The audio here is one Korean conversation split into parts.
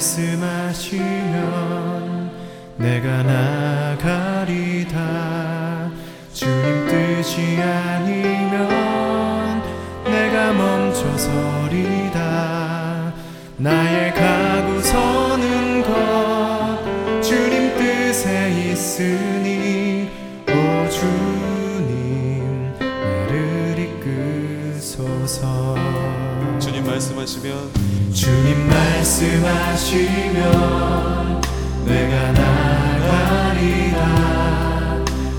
말씀하시면 내가 나 말씀하시면 내가 나가리라.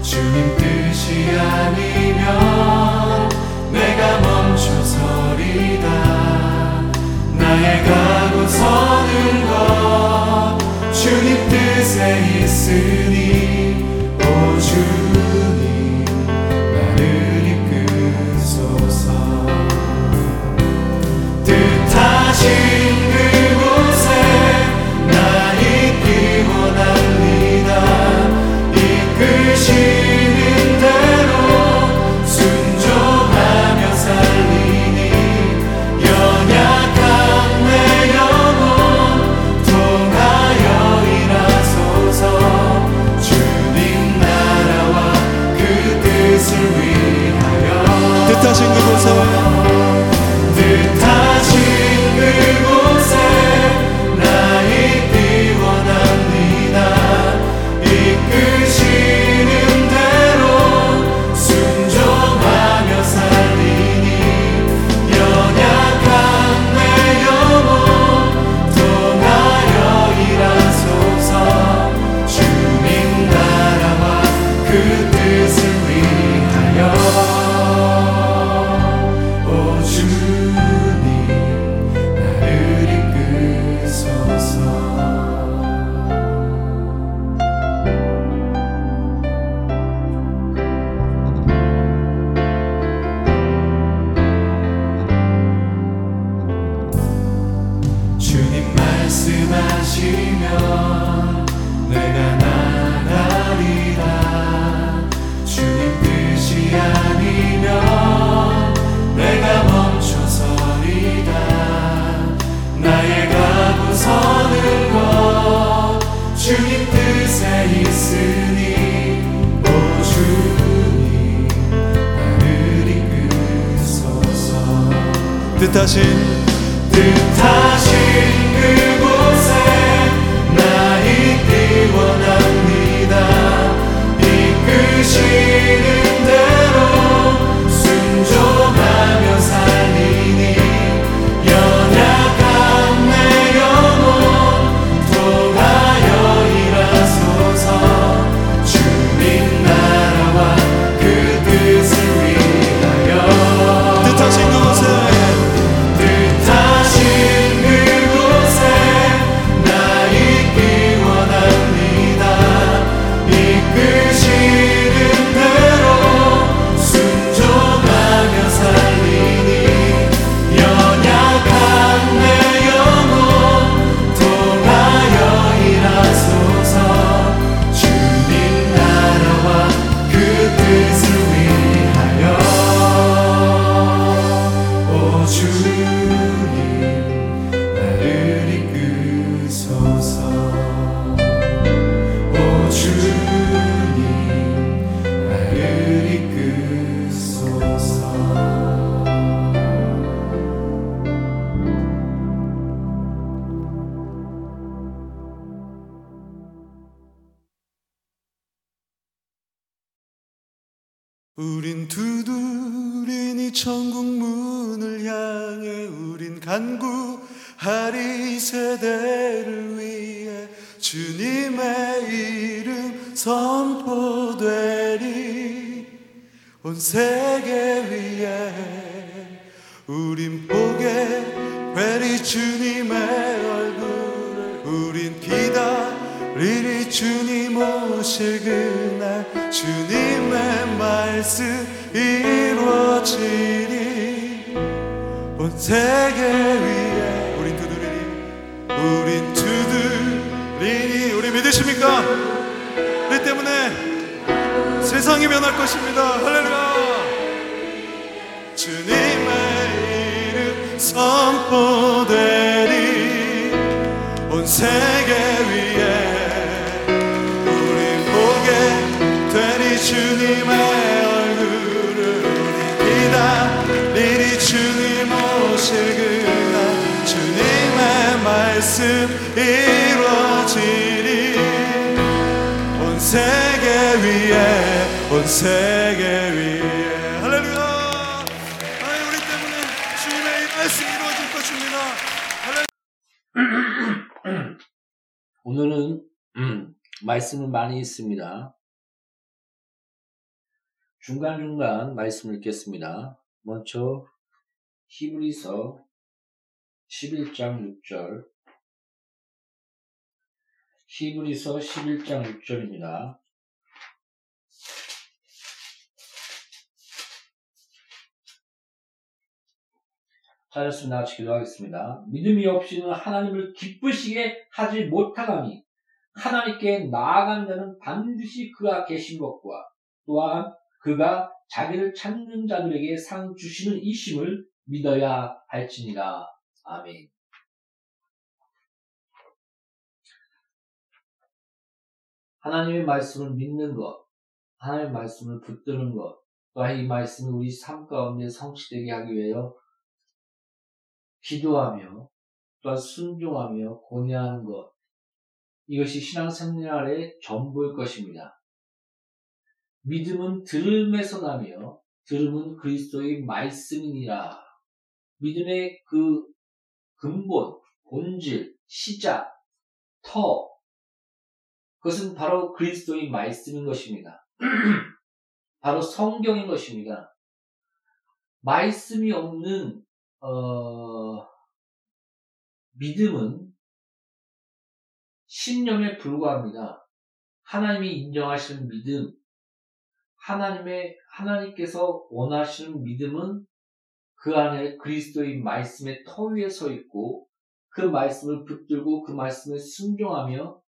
주님 뜻이 아니면 내가 멈춰서리다. 나의 가고 서는 것 주님 뜻에 있으니 여친이 온 세계 위에 우린 두드리니 우린 두드리니. 우리 믿으십니까? 우리 때문에 세상이 변할 것입니다. 할렐루야. 주님의 이름 선포되리. 온 세계 말씀 이루어지리. 온 세계 위에 온 세계 위에. 할렐루야! 하나님 우리 때문에 주님의 이 말씀이 이루어질 것입니다. 할렐루야! 오늘은 음, 말씀을 많이 있습니다. 중간중간 말씀을 읽겠습니다. 먼저 히브리서 11장 6절 히브리서 11장 6절입니다. 찾았으면 같이 기도하겠습니다. 믿음이 없이는 하나님을 기쁘시게 하지 못하가니 하나님께 나아가는 자는 반드시 그가 계신 것과 또한 그가 자기를 찾는 자들에게 상 주시는 이심을 믿어야 할지니라. 아멘. 하나님의 말씀을 믿는 것, 하나님의 말씀을 붙드는 것, 또한 이 말씀을 우리 삶 가운데 성취되게 하기 위하여 기도하며 또한 순종하며 고뇌하는 것, 이것이 신앙생활의 전부일 것입니다. 믿음은 들음에서 나며 들음은 그리스도의 말씀이니라. 믿음의 그 근본, 본질, 시작, 터, 그것은 바로 그리스도의 말씀인 것입니다. 바로 성경인 것입니다. 말씀이 없는 어, 믿음은 신념에 불과합니다. 하나님이 인정하시는 믿음, 하나님의, 하나님께서 원하시는 믿음은 그 안에 그리스도의 말씀의 터 위에 서 있고 그 말씀을 붙들고 그 말씀을 순종하며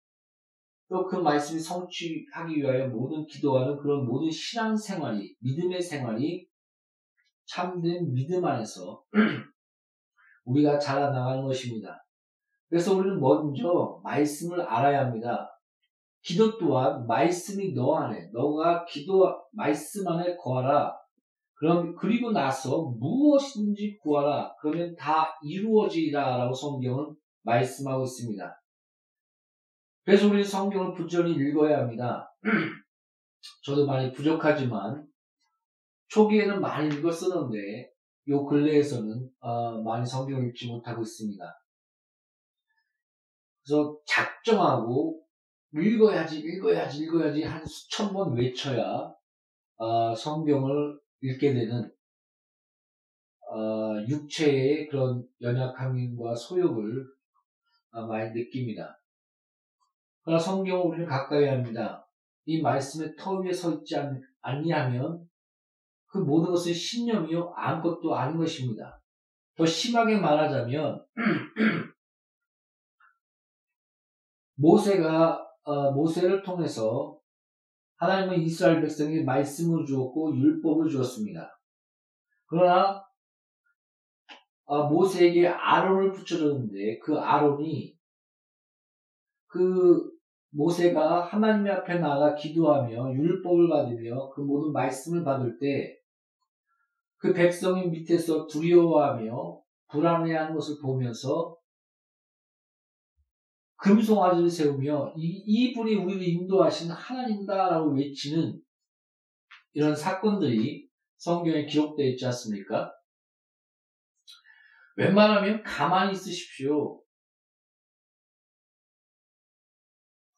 또 그 말씀이 성취하기 위하여 모든 기도하는 그런 모든 신앙 생활이, 믿음의 생활이 참된 믿음 안에서 우리가 자라나가는 것입니다. 그래서 우리는 먼저 말씀을 알아야 합니다. 기도 또한 말씀이 너 안에, 너가 기도 말씀 안에 거하라. 그럼 그리고 나서 무엇이든지 구하라. 그러면 다 이루어지리라 라고 성경은 말씀하고 있습니다. 그래서 우리는 성경을 부지런히 읽어야 합니다. 저도 많이 부족하지만 초기에는 많이 읽었었는데 요 근래에서는 어, 많이 성경을 읽지 못하고 있습니다. 그래서 작정하고 읽어야지, 읽어야지, 읽어야지 한 수천 번 외쳐야 어, 성경을 읽게 되는 어, 육체의 그런 연약함과 소욕을 어, 많이 느낍니다. 그러나 성경을 우리는 가까이 합니다. 이 말씀의 터 위에 서 있지 않, 아니하면 그 모든 것은 신념이요 아무것도 아닌 것입니다. 더 심하게 말하자면 모세가 어, 모세를 통해서 하나님은 이스라엘 백성에게 말씀을 주었고 율법을 주었습니다. 그러나 어, 모세에게 아론을 붙여줬는데 그 아론이 그 모세가 하나님 앞에 나가 기도하며 율법을 받으며 그 모든 말씀을 받을 때 그 백성이 밑에서 두려워하며 불안해하는 것을 보면서 금송아지를 세우며 이, 이분이 우리를 인도하신 하나님다라고 외치는 이런 사건들이 성경에 기록되어 있지 않습니까? 웬만하면 가만히 있으십시오.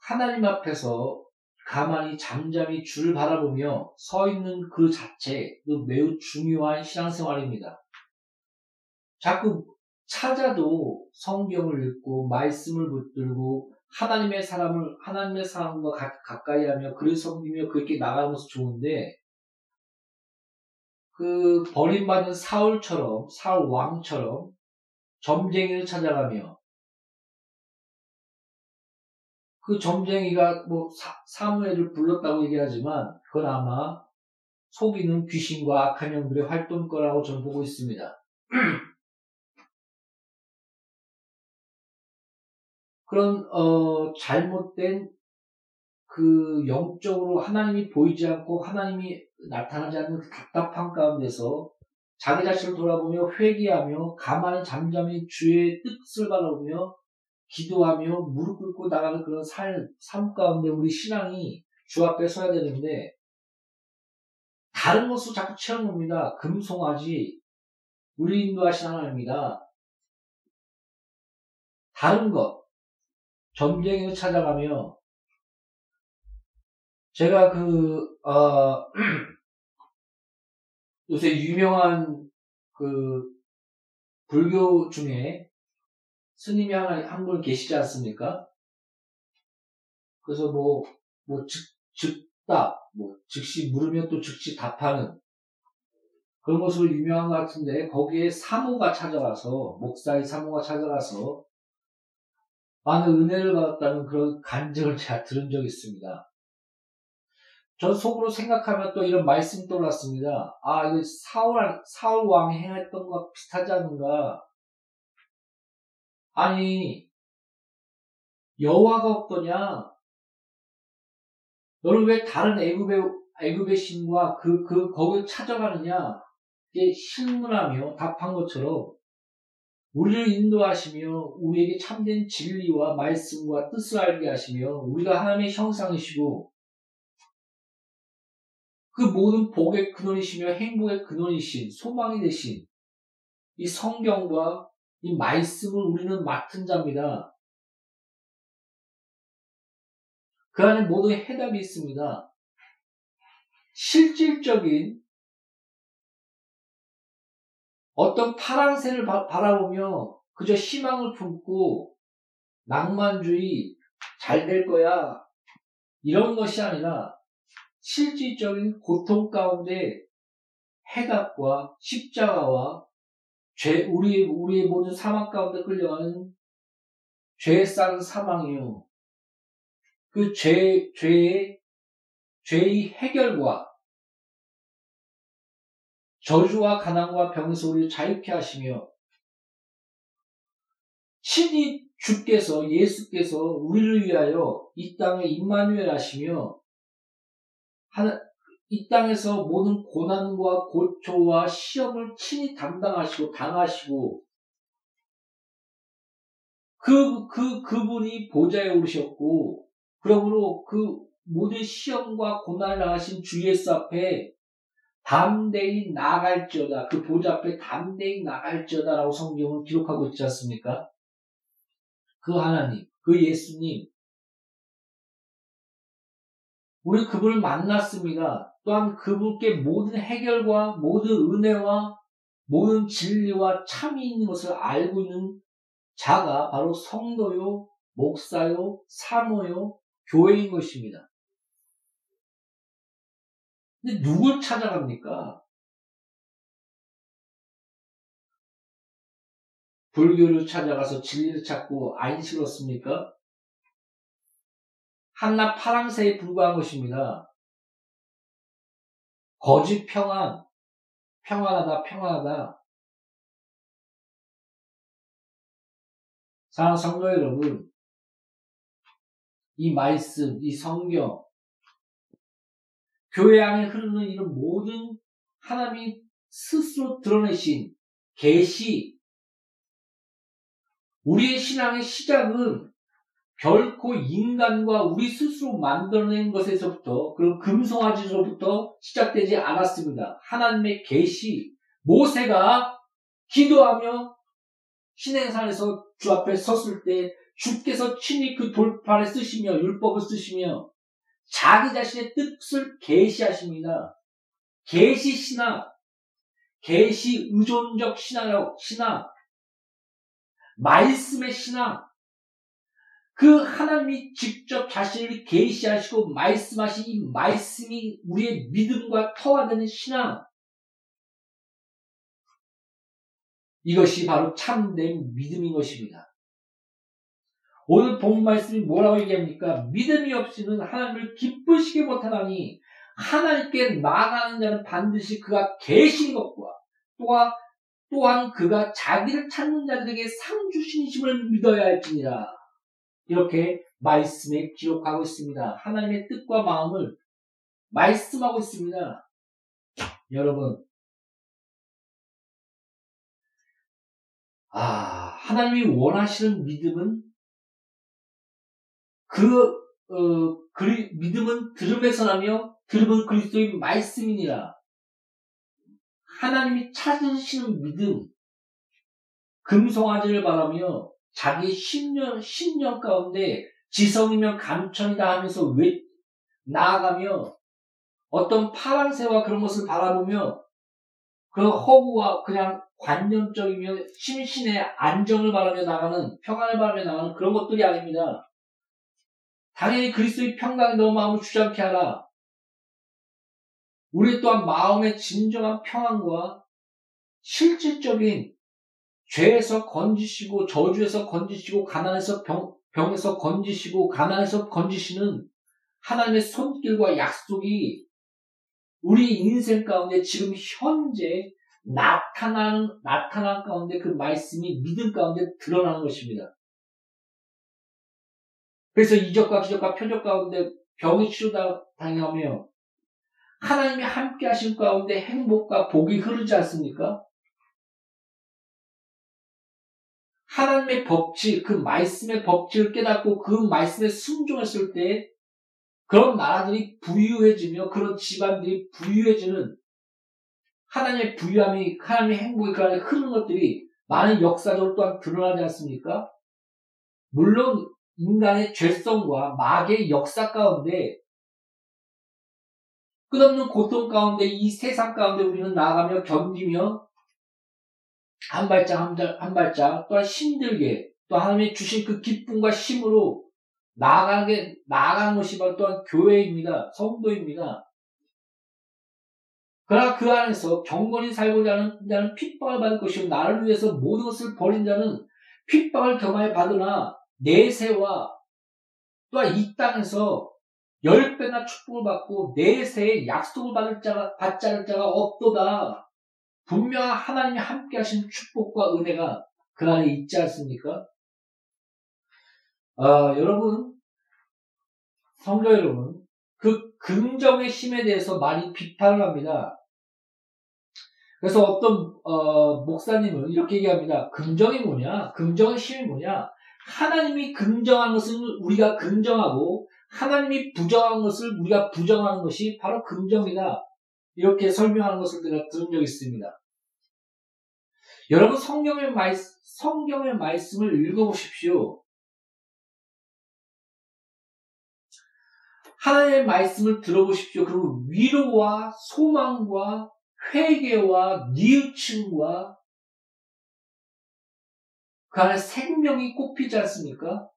하나님 앞에서 가만히 잠잠히 줄 바라보며 서 있는 그 자체도 매우 중요한 신앙생활입니다. 자꾸 찾아도 성경을 읽고 말씀을 붙들고 하나님의 사람을 하나님의 사람과 가, 까이하며 그를 섬기며 그렇게 나가는 것은 좋은데 그 버림받은 사울처럼 사울 왕처럼 점쟁이를 찾아가며 그 점쟁이가 뭐 사, 무엘을 불렀다고 얘기하지만 그건 아마 속이는 귀신과 악한 영들의 활동 거라고 저는 보고 있습니다. 그런 어, 잘못된 그 영적으로 하나님이 보이지 않고 하나님이 나타나지 않는 그 답답한 가운데서 자기 자신을 돌아보며 회개하며 가만히 잠잠히 주의 뜻을 바라보며 기도하며 무릎 꿇고 나가는 그런 삶, 삶 가운데 우리 신앙이 주 앞에 서야 되는데 다른 것으로 자꾸 채우는 겁니다. 금송아지 우리 인도하신 하나님입니다. 다른 것 전쟁에 찾아가며 제가 그 어, 요새 유명한 그 불교 중에 스님이 하나 한 분 계시지 않습니까? 그래서 뭐, 뭐, 즉, 즉답, 뭐, 즉시 물으면 또 즉시 답하는 그런 것으로 유명한 것 같은데, 거기에 사모가 찾아가서, 목사의 사모가 찾아가서, 많은 은혜를 받았다는 그런 간증을 제가 들은 적이 있습니다. 전 속으로 생각하면 또 이런 말씀이 떠올랐습니다. 아, 이거 사울, 사울 왕이 행했던 것 비슷하지 않은가? 아니, 여호와가 없더냐? 너는 왜 다른 애굽의, 애굽의 신과 그, 그, 거기를 찾아가느냐? 이게 신문하며 답한 것처럼 우리를 인도하시며 우리에게 참된 진리와 말씀과 뜻을 알게 하시며 우리가 하나님의 형상이시고 그 모든 복의 근원이시며 행복의 근원이신 소망이 되신 이 성경과 이 말씀을 우리는 맡은 자입니다. 그 안에 모든 해답이 있습니다. 실질적인 어떤 파랑새를 바 라보며 그저 희망을 품고 낭만주의 잘 될 거야 이런 것이 아니라 실질적인 고통 가운데 해답과 십자가와 죄, 우리의, 우리의 모든 사망 가운데 끌려가는 죄에 쌓은 사망이요. 그 죄, 죄의, 죄의 해결과 저주와 가난과 병에서 우리를 자유케 하시며 신이 주께서 예수께서 우리를 위하여 이 땅에 임마누엘 하시며 하나, 이 땅에서 모든 고난과 고초와 시험을 친히 담당하시고 당하시고 그, 그, 그분이 보좌에 오르셨고 그러므로 그 모든 시험과 고난을 당하신 주 예수 앞에 담대히 나갈지어다. 그 보좌 앞에 담대히 나갈지어다라고 성경은 기록하고 있지 않습니까? 그 하나님, 그 예수님, 우리 그분을 만났습니다. 또한 그분께 모든 해결과 모든 은혜와 모든 진리와 참이 있는 것을 알고 있는 자가 바로 성도요, 목사요, 사모요, 교회인 것입니다. 근데 누굴 찾아갑니까? 불교를 찾아가서 진리를 찾고 안식었습니까? 한낱 파랑새에 불과한 것입니다. 거짓 평안, 평안하다, 평안하다. 사랑하는 성도 여러분, 이 말씀, 이 성경, 교회 안에 흐르는 이런 모든 하나님이 스스로 드러내신 계시, 우리의 신앙의 시작은 결코 인간과 우리 스스로 만들어낸 것에서부터 그런 금송아지로부터 시작되지 않았습니다. 하나님의 계시 모세가 기도하며 신행산에서 주 앞에 섰을 때 주께서 친히 그 돌판에 쓰시며 율법을 쓰시며 자기 자신의 뜻을 계시하십니다. 계시 신앙, 계시 의존적 신앙이라고 신앙, 말씀의 신앙, 그 하나님이 직접 자신을 계시하시고 말씀하신 이 말씀이 우리의 믿음과 터와되는 신앙. 이것이 바로 참된 믿음인 것입니다. 오늘 본 말씀이 뭐라고 얘기합니까? 믿음이 없이는 하나님을 기쁘시게 못하나니 하나님께 나아가는 자는 반드시 그가 계신 것과 또한 또한 그가 자기를 찾는 자들에게 상 주신심을 믿어야 할지니라. 이렇게 말씀에 기록하고 있습니다. 하나님의 뜻과 마음을 말씀하고 있습니다. 여러분, 아, 하나님이 원하시는 믿음은 그, 어, 그리, 믿음은 들음에서 나며 들음은 그리스도의 말씀이니라. 하나님이 찾으시는 믿음, 금송아지를 바라며 자기 신년, 신년 가운데 지성이면 감천이다 하면서 왜 나아가며 어떤 파란새와 그런 것을 바라보며 그 허구와 그냥 관념적이며 심신의 안정을 바라며 나가는 평안을 바라며 나가는 그런 것들이 아닙니다. 당연히 그리스도의 평강이 너 마음을 주장케 하라. 우리 또한 마음의 진정한 평안과 실질적인 죄에서 건지시고 저주에서 건지시고 가난에서 병, 병에서 건지시고 가난에서 건지시는 하나님의 손길과 약속이 우리 인생 가운데 지금 현재 나타나는, 나타난 가운데 그 말씀이 믿음 가운데 드러나는 것입니다. 그래서 이적과 기적과 표적 가운데 병이 치료당하며 하나님이 함께 하신 가운데 행복과 복이 흐르지 않습니까? 하나님의 법칙, 그 말씀의 법칙을 깨닫고 그 말씀에 순종했을 때 그런 나라들이 부유해지며 그런 집안들이 부유해지는 하나님의 부유함이 하나님의 행복이 그 안에 흐르는 것들이 많은 역사적으로 또한 드러나지 않습니까? 물론 인간의 죄성과 마귀의 역사 가운데 끝없는 고통 가운데 이 세상 가운데 우리는 나아가며 견디며 한 발짝 한, 발, 한 발짝 또한 힘들게 또 하나님의 주신 그 기쁨과 힘으로 나아가게, 나아가는 것이 바로 또한 교회입니다. 성도입니다. 그러나 그 안에서 경건히 살고자 하는 자는 핍박을 받을 것이고 나를 위해서 모든 것을 버린 자는 핍박을 겸하여 받으나 내세와 또한 이 땅에서 열 배나 축복을 받고 내세에 약속을 받을 자가 않을 자가 없도다. 분명 하나님이 함께 하신 축복과 은혜가 그 안에 있지 않습니까? 아, 여러분, 성도 여러분, 그 긍정의 힘에 대해서 많이 비판을 합니다. 그래서 어떤 어, 목사님은 이렇게 얘기합니다. 긍정이 뭐냐? 긍정의 힘이 뭐냐? 하나님이 긍정한 것을 우리가 긍정하고 하나님이 부정한 것을 우리가 부정하는 것이 바로 긍정이다. 이렇게 설명하는 것을 제가 들은 적이 있습니다. 여러분 성경의 말 성경의 말씀을 읽어보십시오. 하나님의 말씀을 들어보십시오. 그리고 위로와 소망과 회개와 뉘우침과 그 안에 생명이 꼽히지 않습니까?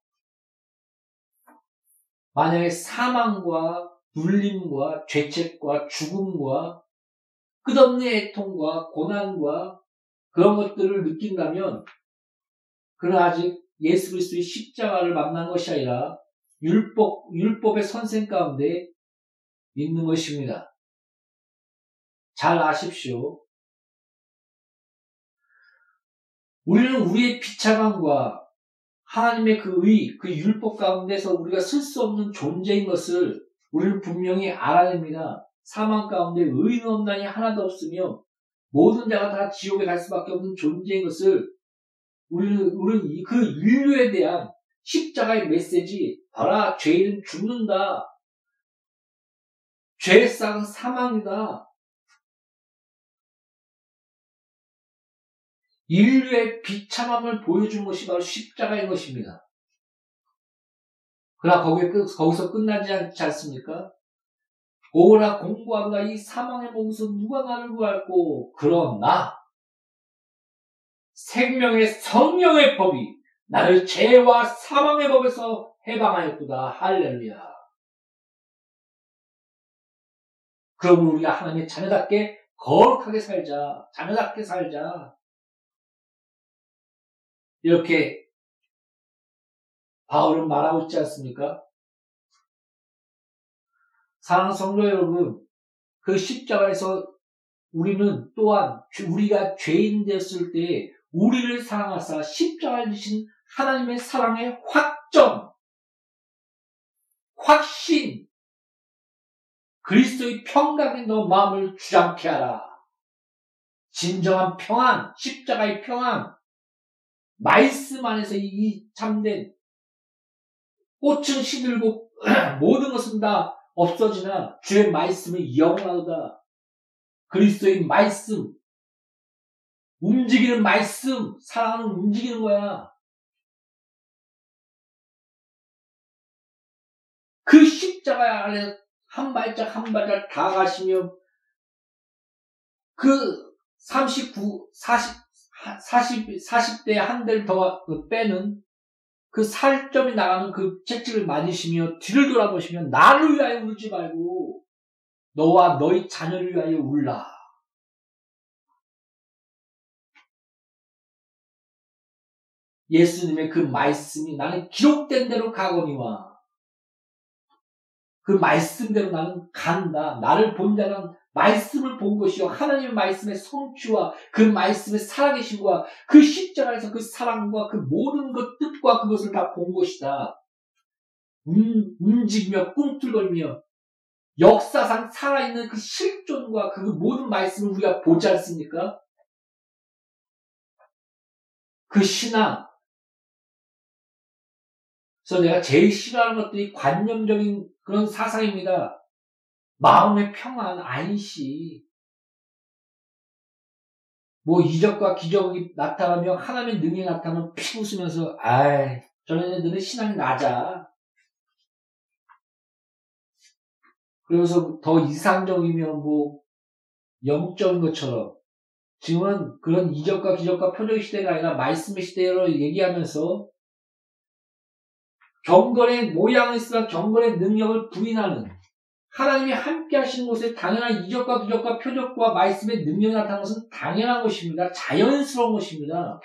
만약에 사망과 눌림과 죄책과 죽음과 끝없는 애통과 고난과 그런 것들을 느낀다면 그는 아직 예수 그리스도의 십자가를 만난 것이 아니라 율법, 율법의 선생 가운데 있는 것입니다. 잘 아십시오. 우리는 우리의 비참함과 하나님의 그 의, 그 율법 가운데서 우리가 쓸 수 없는 존재인 것을 우리는 분명히 알아냅니다. 사망 가운데 의인 없나니 하나도 없으며 모든 자가 다 지옥에 갈 수밖에 없는 존재인 것을 우리는, 우리는 그 인류에 대한 십자가의 메시지, 봐라, 죄인은 죽는다. 죄상은 사망이다. 인류의 비참함을 보여준 것이 바로 십자가인 것입니다. 그러나 거기에, 거기서 끝나지 않지 않습니까? 오라 공부한다 이 사망의 몸에서 누가 나를 구할고? 그러나 생명의 성령의 법이 나를 죄와 사망의 법에서 해방하였구나 할렐루야. 그럼 우리가 하나님의 자녀답게 거룩하게 살자. 자녀답게 살자. 이렇게 바울은 말하고 있지 않습니까? 사랑하는 성도 여러분, 그 십자가에서 우리는 또한 우리가 죄인 되었을 때 우리를 사랑하사 십자가를 지신 하나님의 사랑의 확정, 확신, 그리스도의 평강에 너 마음을 주장케 하라. 진정한 평안, 십자가의 평안, 말씀 안에서 이 참된 꽃은 시들고 모든 것은 다 없어지나 주의 말씀은 영원하다. 그리스도의 말씀, 움직이는 말씀, 사랑은 움직이는 거야. 그 십자가 안에 한 발짝 한 발짝 다 가시며 그 39, 40, 40, 40대 한 대를 더 빼는 그 살점이 나가는 그 채찍을 맞으시며 뒤를 돌아보시며 나를 위하여 울지 말고 너와 너희 자녀를 위하여 울라. 예수님의 그 말씀이 나는 기록된 대로 가거니와 그 말씀대로 나는 간다. 나를 본 자는 말씀을 본 것이요. 하나님의 말씀의 성취와 그 말씀의 살아계심과 그 십자가에서 그 사랑과 그 모든 것 뜻과 그것을 다 본 것이다. 음, 움직이며 꿈틀거리며 역사상 살아있는 그 실존과 그 모든 말씀을 우리가 보지 않습니까? 그 신앙. 그래서 내가 제일 싫어하는 것들이 관념적인 그런 사상입니다. 마음의 평안, 안시. 뭐 이적과 기적이 나타나며 하나님의 능력이 나타나면 피 웃으면서 아이 저런 애들은 신앙이 낮아. 그러면서 더 이상적이면 뭐 영적인 것처럼 지금은 그런 이적과 기적과 표적의 시대가 아니라 말씀의 시대로 얘기하면서 경건의 모양을 쓰라 경건의 능력을 부인하는 하나님이 함께 하시는 곳에 당연한 이적과 기적과 표적과 말씀의 능력이 나타나는 것은 당연한 것입니다. 자연스러운 것입니다.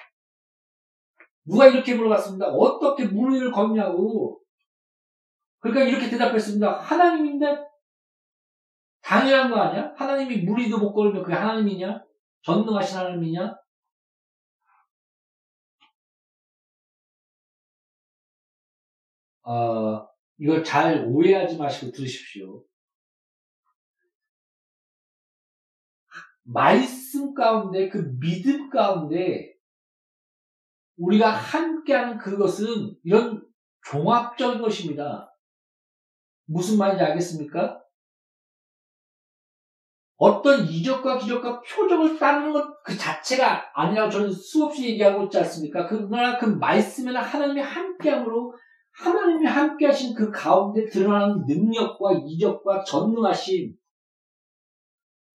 누가 이렇게 물어봤습니다. 어떻게 물 위를 걷냐고. 그러니까 이렇게 대답했습니다. 하나님인데 당연한 거 아니야? 하나님이 물 위도 못 걸으면 그게 하나님이냐? 전능하신 하나님이냐? 어, 이걸 잘 오해하지 마시고 들으십시오. 말씀 가운데, 그 믿음 가운데, 우리가 함께하는 그것은 이런 종합적인 것입니다. 무슨 말인지 알겠습니까? 어떤 이적과 기적과 표적을 따르는 것 그 자체가 아니라고 저는 수없이 얘기하고 있지 않습니까? 그러나 그 말씀에는 하나님이 함께함으로 하나님이 함께 하신 그 가운데 드러나는 능력과 이적과 전능하심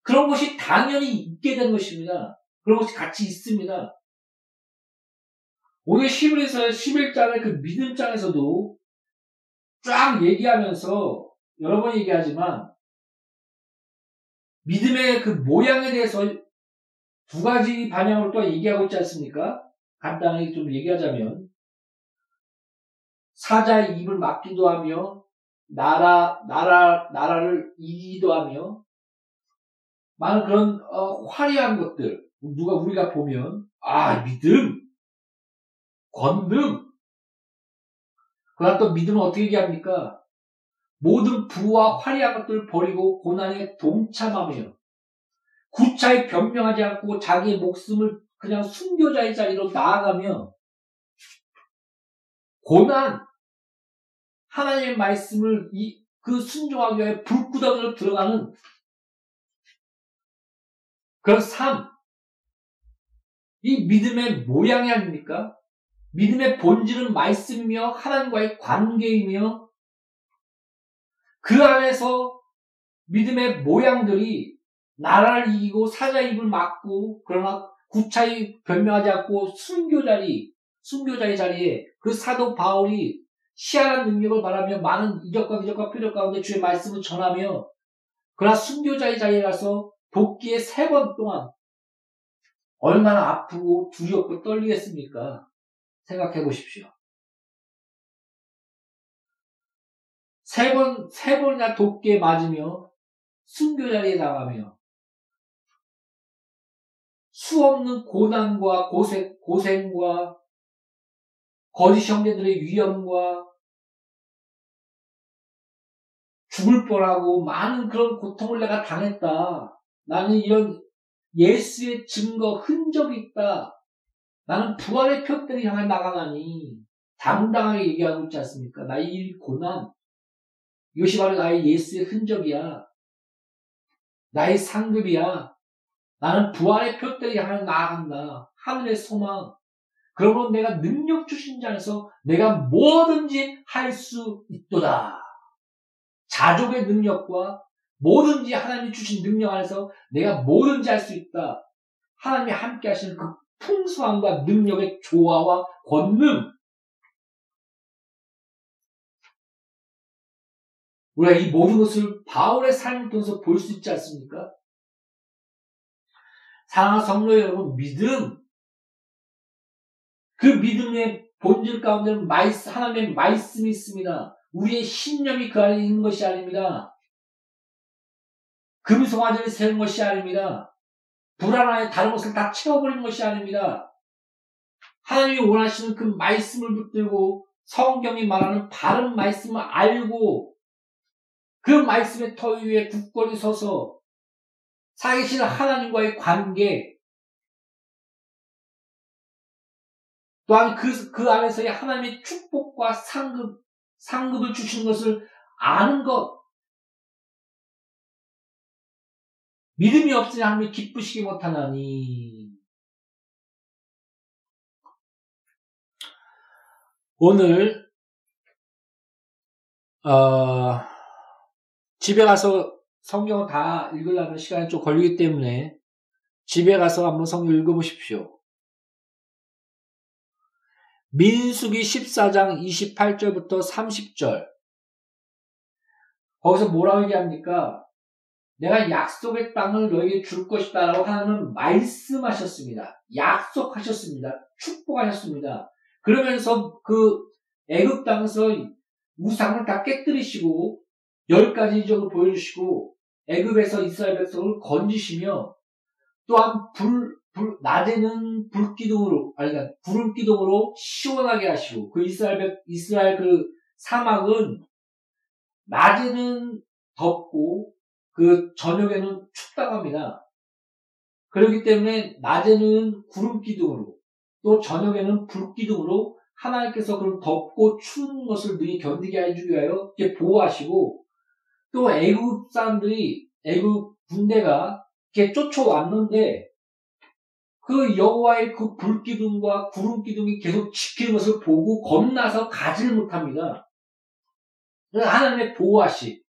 그런 것이 당연히 있게 된 것입니다. 그런 것이 같이 있습니다. 오늘 시브에서 11장의 그 믿음장에서도 쫙 얘기하면서 여러 번 얘기하지만 믿음의 그 모양에 대해서 두 가지 방향으로 또 얘기하고 있지 않습니까? 간단하게 좀 얘기하자면 사자의 입을 막기도 하며 나라 나라 나라를 이기기도 하며 많은 그런 어, 화려한 것들 누가 우리가 보면 아 믿음! 권능! 그러나 또 믿음은 어떻게 얘기합니까? 모든 부와 화려한 것들을 버리고 고난에 동참하며 구차에 변명하지 않고 자기의 목숨을 그냥 순교자의 자리로 나아가며 고난! 하나님의 말씀을 이, 그 순종하기 위해 불구덩이로 들어가는 그런 삶. 이 믿음의 모양이 아닙니까? 믿음의 본질은 말씀이며 하나님과의 관계이며 그 안에서 믿음의 모양들이 나라를 이기고 사자 입을 막고 그러나 구차히 변명하지 않고 순교 자리, 순교자의 자리에 그 사도 바울이 희한한 능력을 바라며 많은 이적과 기적과 표적 가운데 주의 말씀을 전하며 그러나 순교자의 자리에 가서 복귀에 세 번 동안 얼마나 아프고 두렵고 떨리겠습니까? 생각해 보십시오. 세 번, 세 번이나 돕기에 맞으며 순교 자리에 나가며 수없는 고난과 고생, 고생과 거짓 형제들의 위험과 죽을 뻔하고 많은 그런 고통을 내가 당했다. 나는 이런 예수의 증거, 흔적이 있다. 나는 부활의 표들이 향해 나가나니 당당하게 얘기하고 있지 않습니까? 나의 이 고난, 이것이 바로 나의 예수의 흔적이야. 나의 상급이야. 나는 부활의 표대를 향해 나아간다. 하늘의 소망. 그러므로 내가 능력 주신 자 안에서 내가 뭐든지 할 수 있도다. 자족의 능력과 뭐든지 하나님이 주신 능력 안에서 내가 뭐든지 할 수 있다. 하나님이 함께 하시는 그 풍성함과 능력의 조화와 권능. 우리가 이 모든 것을 바울의 삶을 통해서 볼 수 있지 않습니까? 사랑하는 성도 여러분, 믿음. 그 믿음의 본질 가운데는 마이스, 하나님의 말씀이 있습니다. 우리의 신념이 그 안에 있는 것이 아닙니다. 금송아지를 세운 것이 아닙니다. 불안하에 다른 것을 다 채워버린 것이 아닙니다. 하나님이 원하시는 그 말씀을 붙들고 성경이 말하는 바른 말씀을 알고 그 말씀의 터 위에 굳건히 서서 살계시는 하나님과의 관계 또한 그, 그 안에서의 하나님의 축복과 상급, 상급을 주시는 것을 아는 것. 믿음이 없으니 하나님을 기쁘시게 못하나니. 오늘, 어, 집에 가서 성경을 다 읽으려면 시간이 좀 걸리기 때문에 집에 가서 한번 성경 읽어보십시오. 민수기 14장 28절부터 30절. 거기서 뭐라고 얘기합니까? 내가 약속의 땅을 너에게 줄 것이다 라고 하나님은 말씀하셨습니다. 약속하셨습니다. 축복하셨습니다. 그러면서 그 애굽 땅에서 우상을 다 깨뜨리시고 열 가지 이적을 보여주시고 애굽에서 이스라엘 백성을 건지시며 또한 불, 불 낮에는 불기둥으로 아니 그러니까 구름 기둥으로 시원하게 하시고 그 이스라엘 백, 이스라엘 그 사막은 낮에는 덥고 그 저녁에는 춥다고 합니다. 그렇기 때문에 낮에는 구름 기둥으로 또 저녁에는 불 기둥으로 하나님께서 그런 덥고 추운 것을 능히 견디게 해주기 위하여 이렇게 보호하시고 또 애굽 사람들이 애굽 군대가 이렇게 쫓아왔는데 그 여호와의 그 불기둥과 구름 기둥이 계속 지키는 것을 보고 겁나서 가지를 못합니다. 하나님의 보호하시.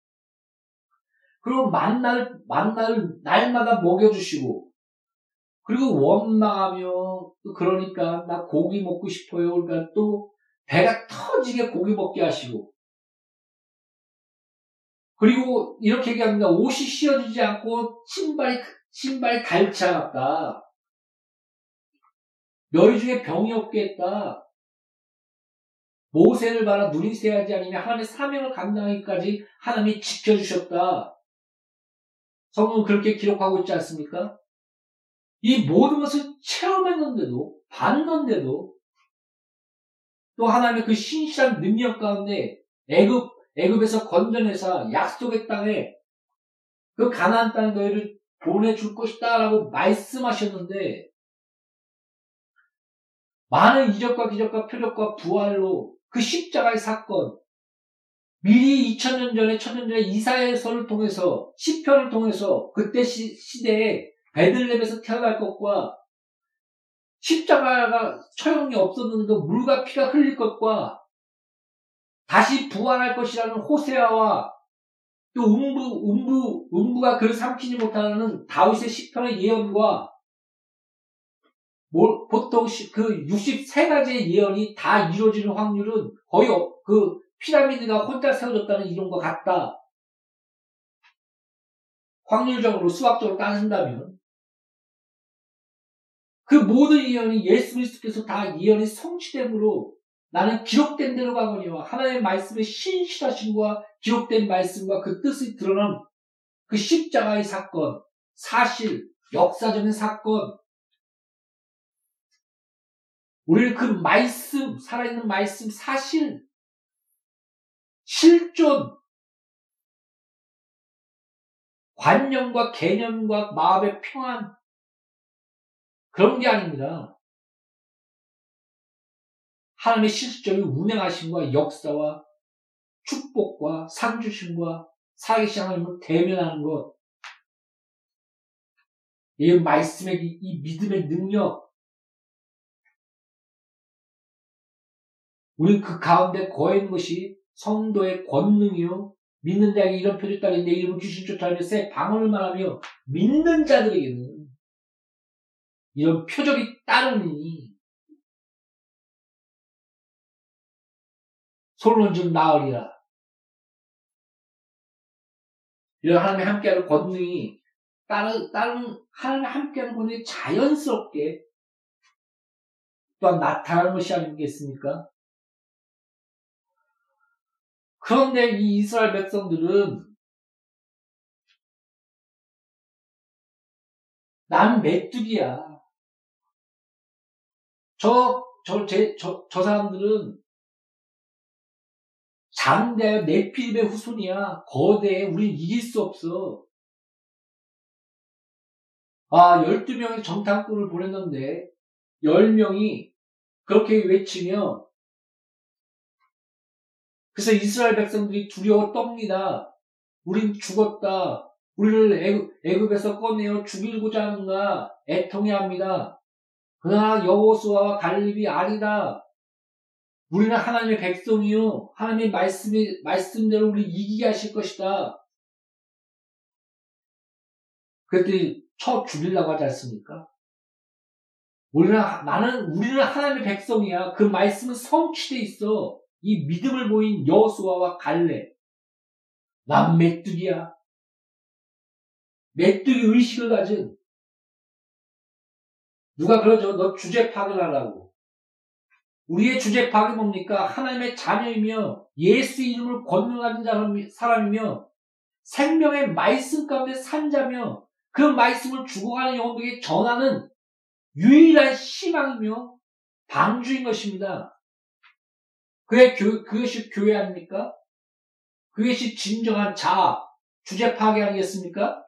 그리고 만날 만날 날마다 먹여주시고 그리고 원망하며 그러니까 나 고기 먹고 싶어요. 그러니까 또 배가 터지게 고기 먹게 하시고 그리고 이렇게 얘기합니다. 옷이 씌어지지 않고 신발이 신발이 달치 않았다. 너희 중에 병이 없게 했다. 모세를 바라 눈이 새하지 아니면 하나님의 사명을 감당하기까지 하나님이 지켜주셨다. 성경은 그렇게 기록하고 있지 않습니까? 이 모든 것을 체험했는데도, 봤는데도, 또 하나님의 그 신실한 능력 가운데 애굽 애굽에서 건져내서 약속의 땅에 그 가나안 땅에 너희를 보내줄 것이다라고 말씀하셨는데 많은 이적과 기적과 표적과 부활로 그 십자가의 사건 미리 2000년 전에 1000년 전에 이사야서를 통해서 시편을 통해서 그때 시, 시대에 베들렘에서 태어날 것과 십자가가 처형이 없었는데도 물과 피가 흘릴 것과 다시 부활할 것이라는 호세아와 또 음부, 음부, 음부가 그를 삼키지 못하는 다윗의 시편의 예언과 뭐, 보통 그 63가지의 예언이 다 이루어지는 확률은 거의 그 피라미드가 혼자 세워졌다는 이론과 같다. 확률적으로 수학적으로 따진다면 그 모든 예언이 예수 그리스도께서 다 예언이 성취됨으로 나는 기록된 대로 가거니와 하나님의 말씀의 신실하심과 기록된 말씀과 그 뜻이 드러난 그 십자가의 사건, 사실, 역사적인 사건, 우리는 그 말씀, 살아있는 말씀, 사실, 실존, 관념과 개념과 마음의 평안, 그런 게 아닙니다. 하나님의 실질적인 운행하심과 역사와 축복과 상주심과 살아계신 하나님을 대면하는 것. 이 말씀의 이 믿음의 능력. 우리 그 가운데 거인 것이 성도의 권능이요. 믿는 자에게 이런 표적 따르는 내 이름을 귀신 쫓아내며 새 방언을 말하며 믿는 자들에게는 이런 표적이 따르니 솔로는 좀 나으리라. 이런 하나님의 함께하는 권능이 다른 다른 하나님의 함께하는 권능이 자연스럽게 또한 나타나는 것이 아니겠습니까? 그런데 이 이스라엘 백성들은 난 메뚜기야. 저, 저, 제, 저, 저 사람들은 장대 네피림의 후손이야. 거대해. 우린 이길 수 없어. 아, 12명의 정탐꾼을 보냈는데, 10명이 그렇게 외치며, 그래서 이스라엘 백성들이 두려워 떱니다. 우린 죽었다. 우리를 애굽, 애굽에서 꺼내어 죽이고자 하는가 애통해 합니다. 그러나 여호수아와 갈립이 아니다. 우리는 하나님의 백성이요. 하나님의 말씀이, 말씀대로 우리 이기게 하실 것이다. 그랬더니 쳐 죽이려고 하지 않습니까? 우리는, 나는, 우리는 하나님의 백성이야. 그 말씀은 성취돼 있어. 이 믿음을 보인 여수아와 갈래. 난 메뚜기야. 메뚜기 의식을 가진 누가 그러죠? 너 주제 파악을 하라고. 우리의 주제 파악이 뭡니까? 하나님의 자녀이며 예수 이름을 권능하는 사람이며 생명의 말씀 가운데 산자며 그 말씀을 죽어가는 영혼들에게 전하는 유일한 희망이며 방주인 것입니다. 그게 교, 그것이 교회 아닙니까? 그것이 진정한 자, 주제 파괴 아니겠습니까?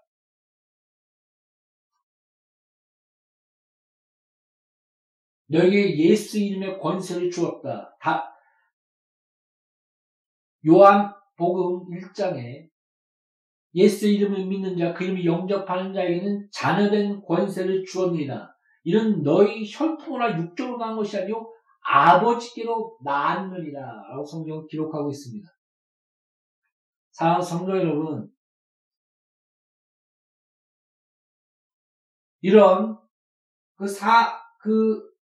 너에게 예수 이름의 권세를 주었다. 다 요한 복음 1장에 예수 이름을 믿는 자, 그 이름을 영접하는 자에게는 자녀된 권세를 주었느니라. 이런 너희 혈통이나 육적으로 난 것이 아니요 아버지께로 낳았느니라. 라고 성경 기록하고 있습니다. 사랑하는 성도 여러분, 이런 그 사, 그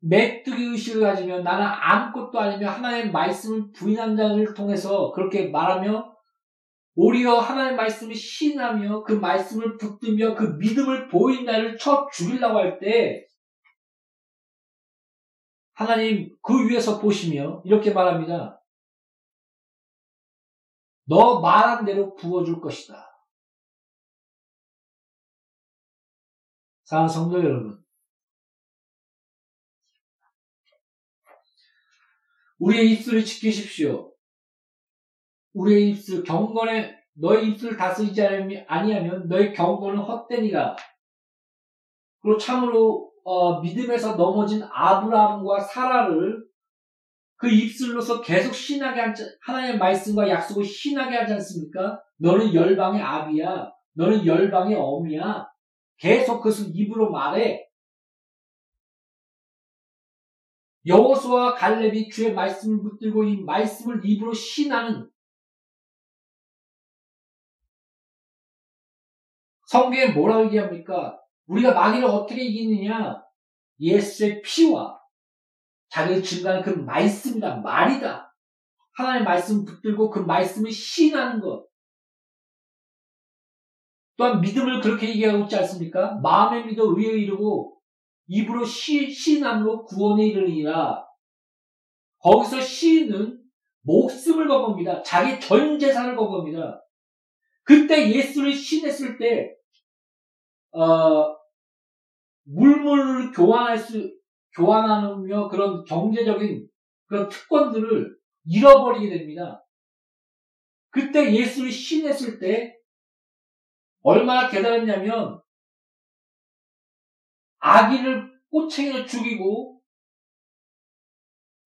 메뚜기 의식을 가지면 나는 아무것도 아니며 하나님의 말씀을 부인한 자를 통해서 그렇게 말하며 오히려 하나님의 말씀을 신하며 그 말씀을 붙들며 그 믿음을 보인 자를 쳐 죽이려고 할 때 하나님 그 위에서 보시며 이렇게 말합니다. 너 말한 대로 부어줄 것이다. 사랑하는 성도 여러분, 우리의 입술을 지키십시오. 우리의 입술 경건에 너의 입술을 다스리지 아니하면 너의 경건은 헛되니라. 그리고 참으로 어, 믿음에서 넘어진 아브라함과 사라를 그 입술로서 계속 신하게 하지, 하나님의 말씀과 약속을 신하게 하지 않습니까? 너는 열방의 아비야. 너는 열방의 어미야. 계속 그것을 입으로 말해. 여호수와 갈렙이 주의 말씀을 붙들고 이 말씀을 입으로 신하는 성경에 뭐라고 얘기합니까? 우리가 마귀를 어떻게 이기느냐? 예수의 피와 자기를 증거하는 그 말씀이다. 말이다. 하나님의 말씀 붙들고 그 말씀을 신하는 것. 또한 믿음을 그렇게 얘기하고 있지 않습니까? 마음에 믿어 의에 이르고 입으로 시, 신함으로 구원에 이르니라. 거기서 시인은 목숨을 건 겁니다. 자기 전 재산을 건 겁니다. 그때 예수를 신했을 때, 어, 물물을 교환할 수, 교환하며 그런 경제적인 그런 특권들을 잃어버리게 됩니다. 그때 예수를 신했을 때 얼마나 대단했냐면 아기를 꼬챙이로 죽이고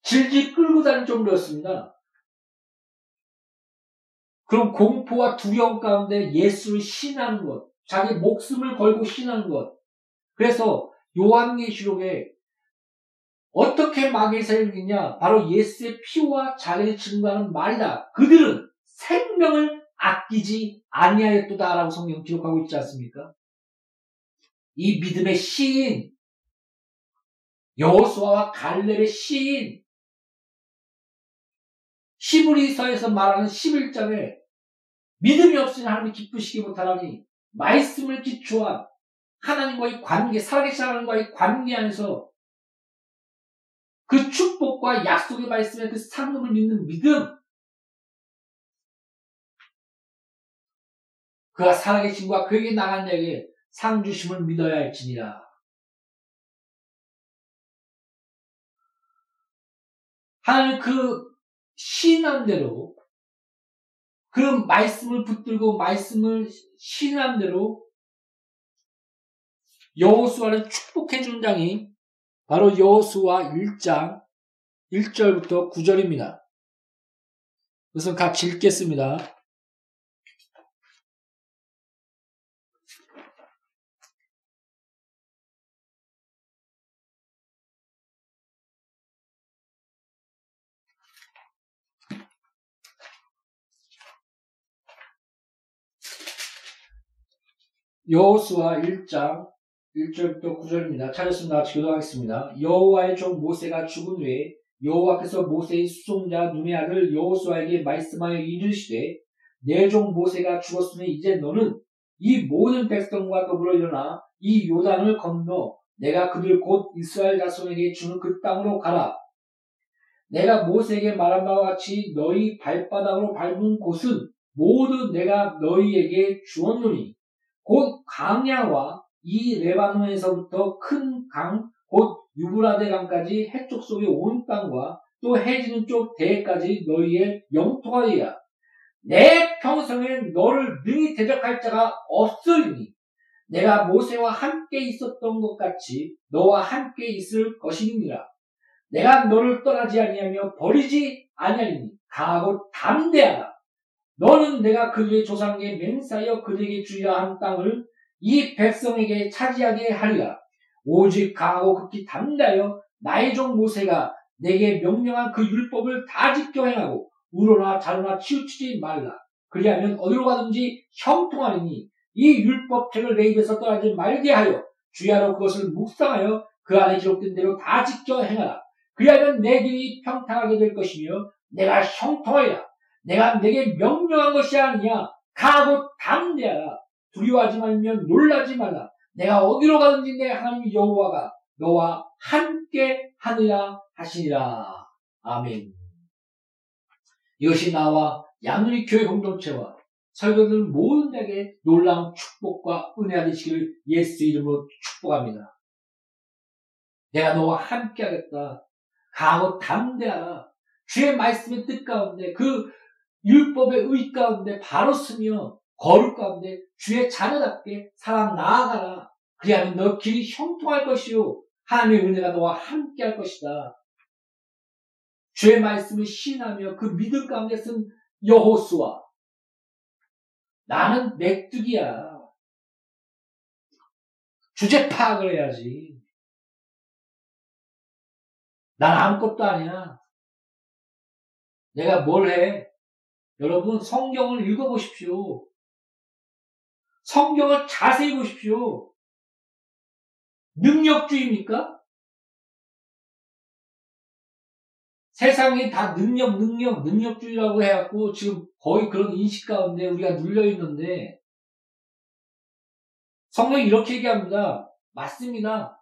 질질 끌고 다닐 정도였습니다. 그럼 공포와 두려움 가운데 예수를 신하는 것, 자기 목숨을 걸고 신하는 것. 그래서 요한계시록에 어떻게 마귀에서 이기냐? 바로 예수의 피와 자기를 증거하는 말이다. 그들은 생명을 아끼지 아니하였도다라고 성경 기록하고 있지 않습니까? 이 믿음의 시인 여호수아와 갈렙의 시인 시브리서에서 말하는 11장에 믿음이 없으니 하나님이 기쁘시기 못하라니 말씀을 기초한 하나님과의 관계, 살아계신 하나님과의 관계 안에서 그 축복과 약속의 말씀에 그 상급을 믿는 믿음 그가 살아계신과 그에게 나간 자에게 상 주심을 믿어야 할지니라. 하나님 그 신함대로 그 말씀을 붙들고 말씀을 신함대로 여호수아를 축복해 준 장이 바로 여호수아 1장 1절부터 9절입니다. 우선 같이 읽겠습니다. 여호수아 1장 1절부터 9절입니다. 찾았습니다. 같이 교도하겠습니다. 여호와의 종 모세가 죽은 후에 여호와께서 모세의 수송자 눈의 아들 여호수아에게 말씀하여 이르시되 내 종 모세가 죽었으니 이제 너는 이 모든 백성과 더불어 일어나 이 요단을 건너 내가 그들 곧 이스라엘 자손에게 주는 그 땅으로 가라. 내가 모세에게 말한 바와 같이 너희 발바닥으로 밟은 곳은 모두 내가 너희에게 주었노니 곧 강야와 이 레바논에서부터 큰 강, 곧 유브라데 강까지 해쪽 속의 온 땅과 또 해지는 쪽 대까지 너희의 영토하리라. 내 평생에 너를 능히 대적할 자가 없으리니 내가 모세와 함께 있었던 것 같이 너와 함께 있을 것이니라. 내가 너를 떠나지 아니하며 버리지 아니하리니 강하고 담대하라. 너는 내가 그들의 조상에게 맹사하여 그들에게 주리라 한 땅을 이 백성에게 차지하게 하리라. 오직 강하고 극히 담대하여 나의 종 모세가 내게 명령한 그 율법을 다 지켜 행하고 우로나 자로나 치우치지 말라. 그리하면 어디로 가든지 형통하리니 이 율법책을 내 입에서 떠나지 말게 하여 주야로 그것을 묵상하여 그 안에 기록된 대로 다 지켜 행하라. 그리하면 내 길이 평탄하게 될 것이며 내가 형통하리라. 내가 내게 명령한 것이 아니냐. 강하고 담대하라. 두려워하지 말면 놀라지 말라. 내가 어디로 가든지 내 하나님 여호와가 너와 함께 하느라 하시니라. 아멘. 이것이 나와 양누리 교회 공동체와 설교들 모든 에게 놀라운 축복과 은혜가 되시기를 예수 이름으로 축복합니다. 내가 너와 함께 하겠다. 강하고 담대하라. 주의 말씀의 뜻 가운데 그 율법의 의 가운데 바로 쓰며 거룩 가운데 주의 자녀답게 살아 나아가라. 그리하면 너 길이 형통할 것이요. 하나님의 은혜가 너와 함께 할 것이다. 주의 말씀을 신하며 그 믿음 가운데 쓴 여호수아. 나는 맥두기야. 주제 파악을 해야지. 난 아무것도 아니야. 내가 뭘 해? 여러분 성경을 읽어보십시오. 성경을 자세히 보십시오. 능력주의입니까? 세상이 다 능력, 능력, 능력주의라고 해갖고 지금 거의 그런 인식 가운데 우리가 눌려 있는데 성경이 이렇게 얘기합니다. 맞습니다.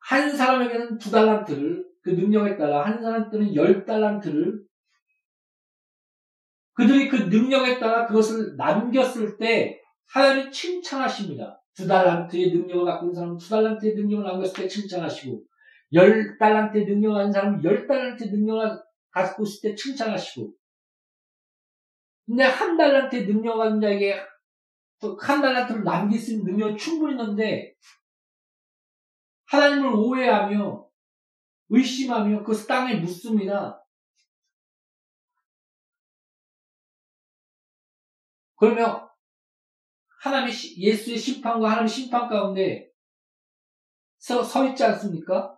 한 사람에게는 두 달란트를 그 능력에 따라 한 사람들은 열 달란트를 그들이 그 능력에 따라 그것을 남겼을 때 하나님 칭찬하십니다. 두 달란트의 능력을 갖고 있는 사람은 두 달란트의 능력을 남겼을 때 칭찬하시고 열 달란트의 능력을 가진 사람은 열 달란트의 능력을 갖고 있을 때 칭찬하시고 근데 한 달란트의 능력을 가진 자에게 한 달란트를 남길 수 있는 능력이 충분히 있는데 하나님을 오해하며 의심하며 그 땅에 묻습니다. 그러면 하나님의 시- 예수의 심판과 하나님의 심판 가운데 서, 서 있지 않습니까?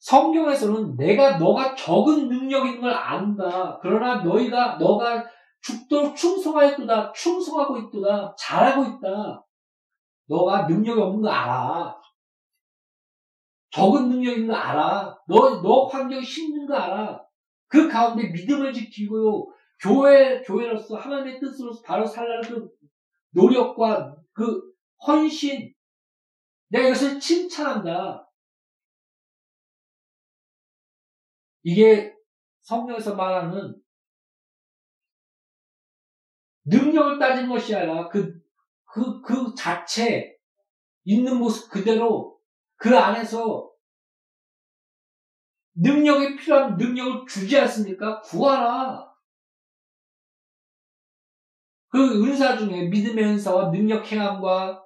성경에서는 내가 너가 적은 능력 있는 걸 안다. 그러나 너희가 너가 죽도록 충성하였도다. 충성하고 있도다. 잘하고 있다. 너가 능력이 없는 거 알아. 적은 능력 있는 거 알아. 너, 너 환경이 힘든 거 알아. 그 가운데 믿음을 지키고 교회, 교회로서 하나님의 뜻으로 바로 살라는 그 노력과 그 헌신. 내가 이것을 칭찬한다. 이게 성경에서 말하는 능력을 따진 것이 아니라 그, 그, 그 자체, 있는 모습 그대로 그 안에서 능력이 필요한 능력을 주지 않습니까? 구하라. 그 은사 중에 믿음의 은사와 능력 행함과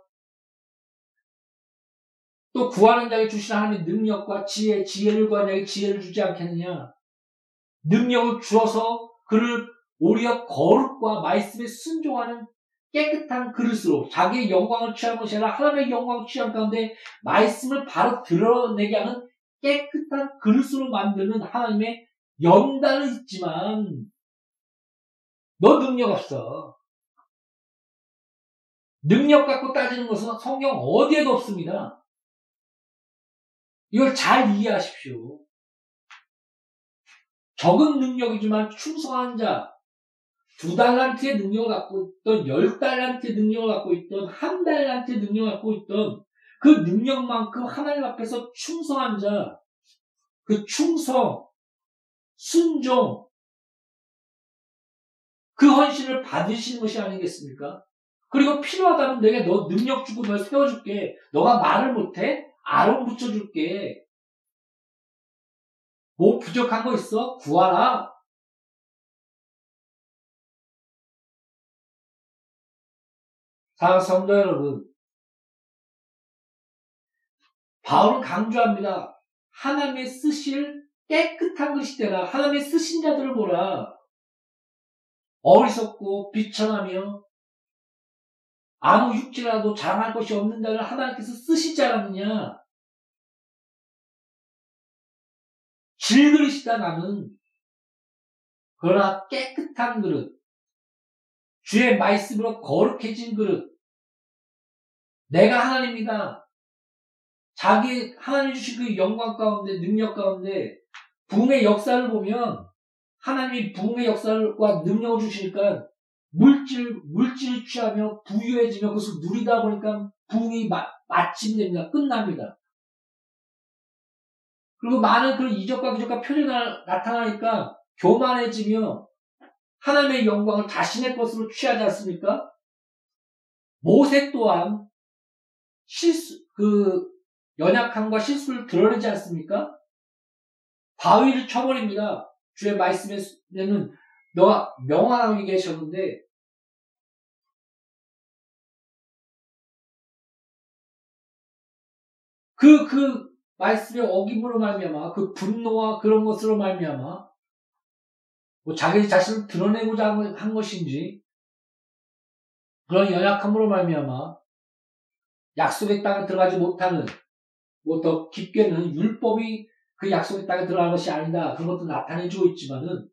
또 구하는 자에게 주신 하나님의 능력과 지혜, 지혜를 구하는 자에게 지혜를 주지 않겠느냐? 능력을 주어서 그를 오히려 거룩과 말씀에 순종하는 깨끗한 그릇으로 자기의 영광을 취하는 것이 아니라 하나님의 영광을 취한 가운데 말씀을 바로 드러내게 하는 깨끗한 그릇으로 만드는 하나님의 연단은 있지만 너 능력 없어. 능력 갖고 따지는 것은 성경 어디에도 없습니다. 이걸 잘 이해하십시오. 적은 능력이지만 충성한 자, 두 달란트의 능력을 갖고 있던, 열 달란트의 능력을 갖고 있던, 한 달란트의 능력을 갖고 있던 그 능력만큼 하나님 앞에서 충성한 자, 그 충성, 순종, 그 헌신을 받으시는 것이 아니겠습니까? 그리고 필요하다면 내가 너 능력 주고 널 세워줄게. 너가 말을 못해? 아론 붙여줄게. 뭐 부족한 거 있어? 구하라. 사랑 성도 여러분, 바울은 강조합니다. 하나님의 쓰실 깨끗한 것이 되라. 하나님의 쓰신 자들을 보라. 어리석고 비천하며 아무 육지라도 자랑할 것이 없는 자를 하나님께서 쓰시지 않았느냐. 질그릇이다 나는. 그러나 깨끗한 그릇. 주의 말씀으로 거룩해진 그릇. 내가 하나님이다. 자기 하나님 주신 그 영광 가운데 능력 가운데 붕의 역사를 보면 하나님이 붕의 역사과 능력을 주시니까 물질 물질을 취하며 부유해지며 그것을 누리다 보니까 붕이 마, 마침됩니다. 끝납니다. 그리고 많은 그런 이적과 기적과 표현이 나타나니까 교만해지며 하나님의 영광을 자신의 것으로 취하지 않습니까? 모세 또한 실수 그 연약함과 실수를 드러내지 않습니까? 바위를 쳐버립니다. 주의 말씀에는 너가 명하라고 얘기하셨는데 그, 그 말씀의 어김으로 말미암아 그 분노와 그런 것으로 말미암아 뭐 자기 자신을 드러내고자 한 것인지 그런 연약함으로 말미암아 약속의 땅에 들어가지 못하는 뭐 더 깊게는 율법이 그 약속의 땅에 들어간 것이 아니다. 그런 것도 나타내주고 있지만은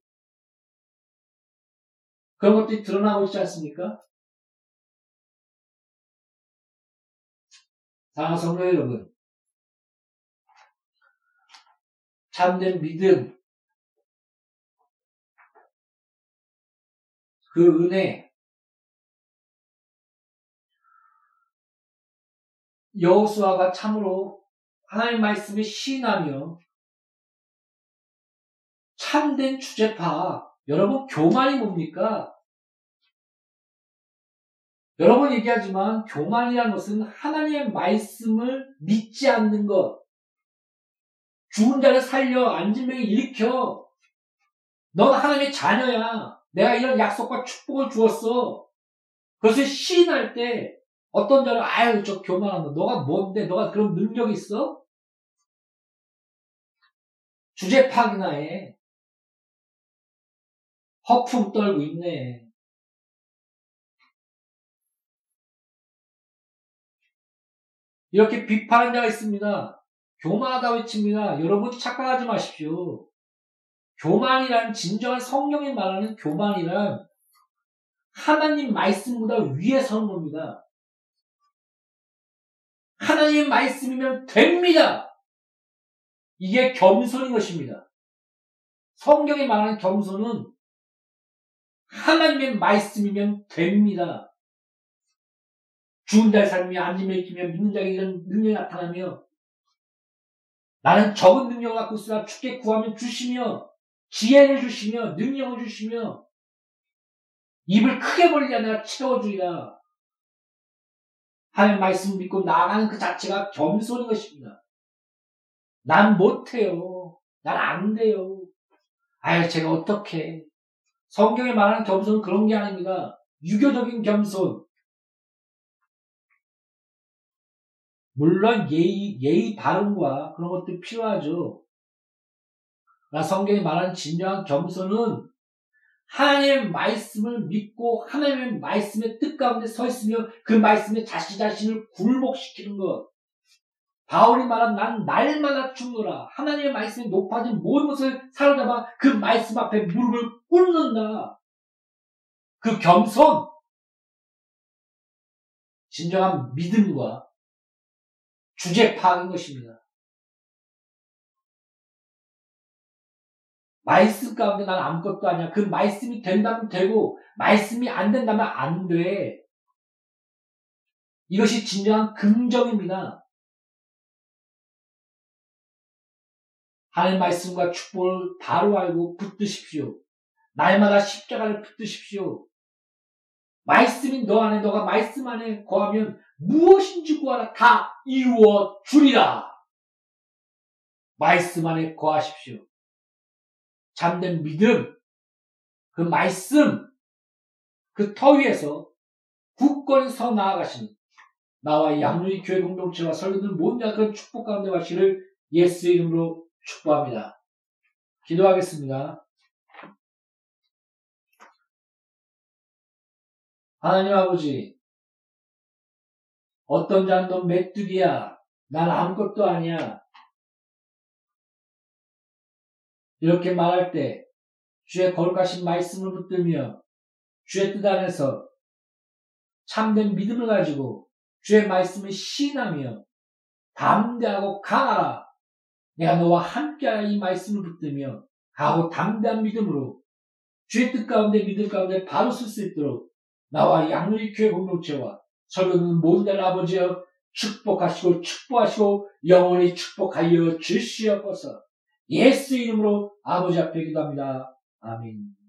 그런 것들이 드러나고 있지 않습니까? 성도 여러분, 참된 믿음, 그 은혜, 여호수아가 참으로 하나님 말씀에 시인하며 참된 주제파. 여러분 교만이 뭡니까? 여러 번 얘기하지만 교만이라는 것은 하나님의 말씀을 믿지 않는 것. 죽은 자를 살려 앉은 명에 일으켜. 넌 하나님의 자녀야. 내가 이런 약속과 축복을 주었어. 그것을 시인할 때 어떤 자는 아유 저 교만한 거 너가 뭔데 너가 그런 능력 있어? 주제 파기나 해. 허풍 떨고 있네. 이렇게 비판하는 자가 있습니다. 교만하다 외칩니다. 여러분 착각하지 마십시오. 교만이란 진정한 성령이 말하는 교만이란 하나님 말씀보다 위에 서는 겁니다. 하나님 말씀이면 됩니다. 이게 겸손인 것입니다. 성경이 말하는 겸손은 하나님의 말씀이면 됩니다. 죽은 달 삶이 안짐을 익히며 믿는 자에게 이런 능력이 나타나며 나는 적은 능력을 갖고 있으나 주께 구하면 주시며 지혜를 주시며 능력을 주시며 입을 크게 벌리자 내가 채워주리라. 하나님 말씀 믿고 나아가는 그 자체가 겸손인 것입니다. 난 못해요. 난 안 돼요. 아유, 제가 어떻게. 성경에 말하는 겸손은 그런 게 아닙니다. 유교적인 겸손. 물론 예의, 예의 발음과 그런 것도 필요하죠. 성경이 말하는 진정한 겸손은 하나님의 말씀을 믿고 하나님의 말씀의 뜻 가운데 서 있으며 그 말씀에 자신 자신을 굴복시키는 것. 바울이 말한 난 날마다 죽노라. 하나님의 말씀에 높아진 모든 것을 사로잡아 그 말씀 앞에 무릎을 꿇는다. 그 겸손, 진정한 믿음과 주제 파악인 것입니다. 말씀 가운데 난 아무것도 아니야. 그 말씀이 된다면 되고, 말씀이 안 된다면 안 돼. 이것이 진정한 긍정입니다. 하나님 말씀과 축복을 바로 알고 붙드십시오. 날마다 십자가를 붙드십시오. 말씀이 너 안에 너가 말씀 안에 거하면 무엇인지 구하라 다 이루어 주리라. 말씀 안에 거하십시오. 참된 믿음, 그 말씀, 그 터 위에서 굳건히 서 나아가시는 나와 양누리 교회 공동체와 설교들 모든 약간 축복 가운데 가시를 예수 이름으로 축복합니다. 기도하겠습니다. 하나님 아버지, 어떤 넌 메뚜기야. 난 아무것도 아니야. 이렇게 말할 때 주의 거룩하신 말씀을 붙들며 주의 뜻 안에서 참된 믿음을 가지고 주의 말씀을 신하며 담대하고 강하라. 내가 너와 함께하여 이 말씀을 붙들며 가고 담대한 믿음으로 주의 뜻 가운데 믿음 가운데 바로 쓸 수 있도록 나와 양누리 교회 공동체와 설교는 모든 날 아버지여 축복하시고 축복하시고 영원히 축복하여 주시옵소서. 예수 이름으로 아버지 앞에 기도합니다. 아멘.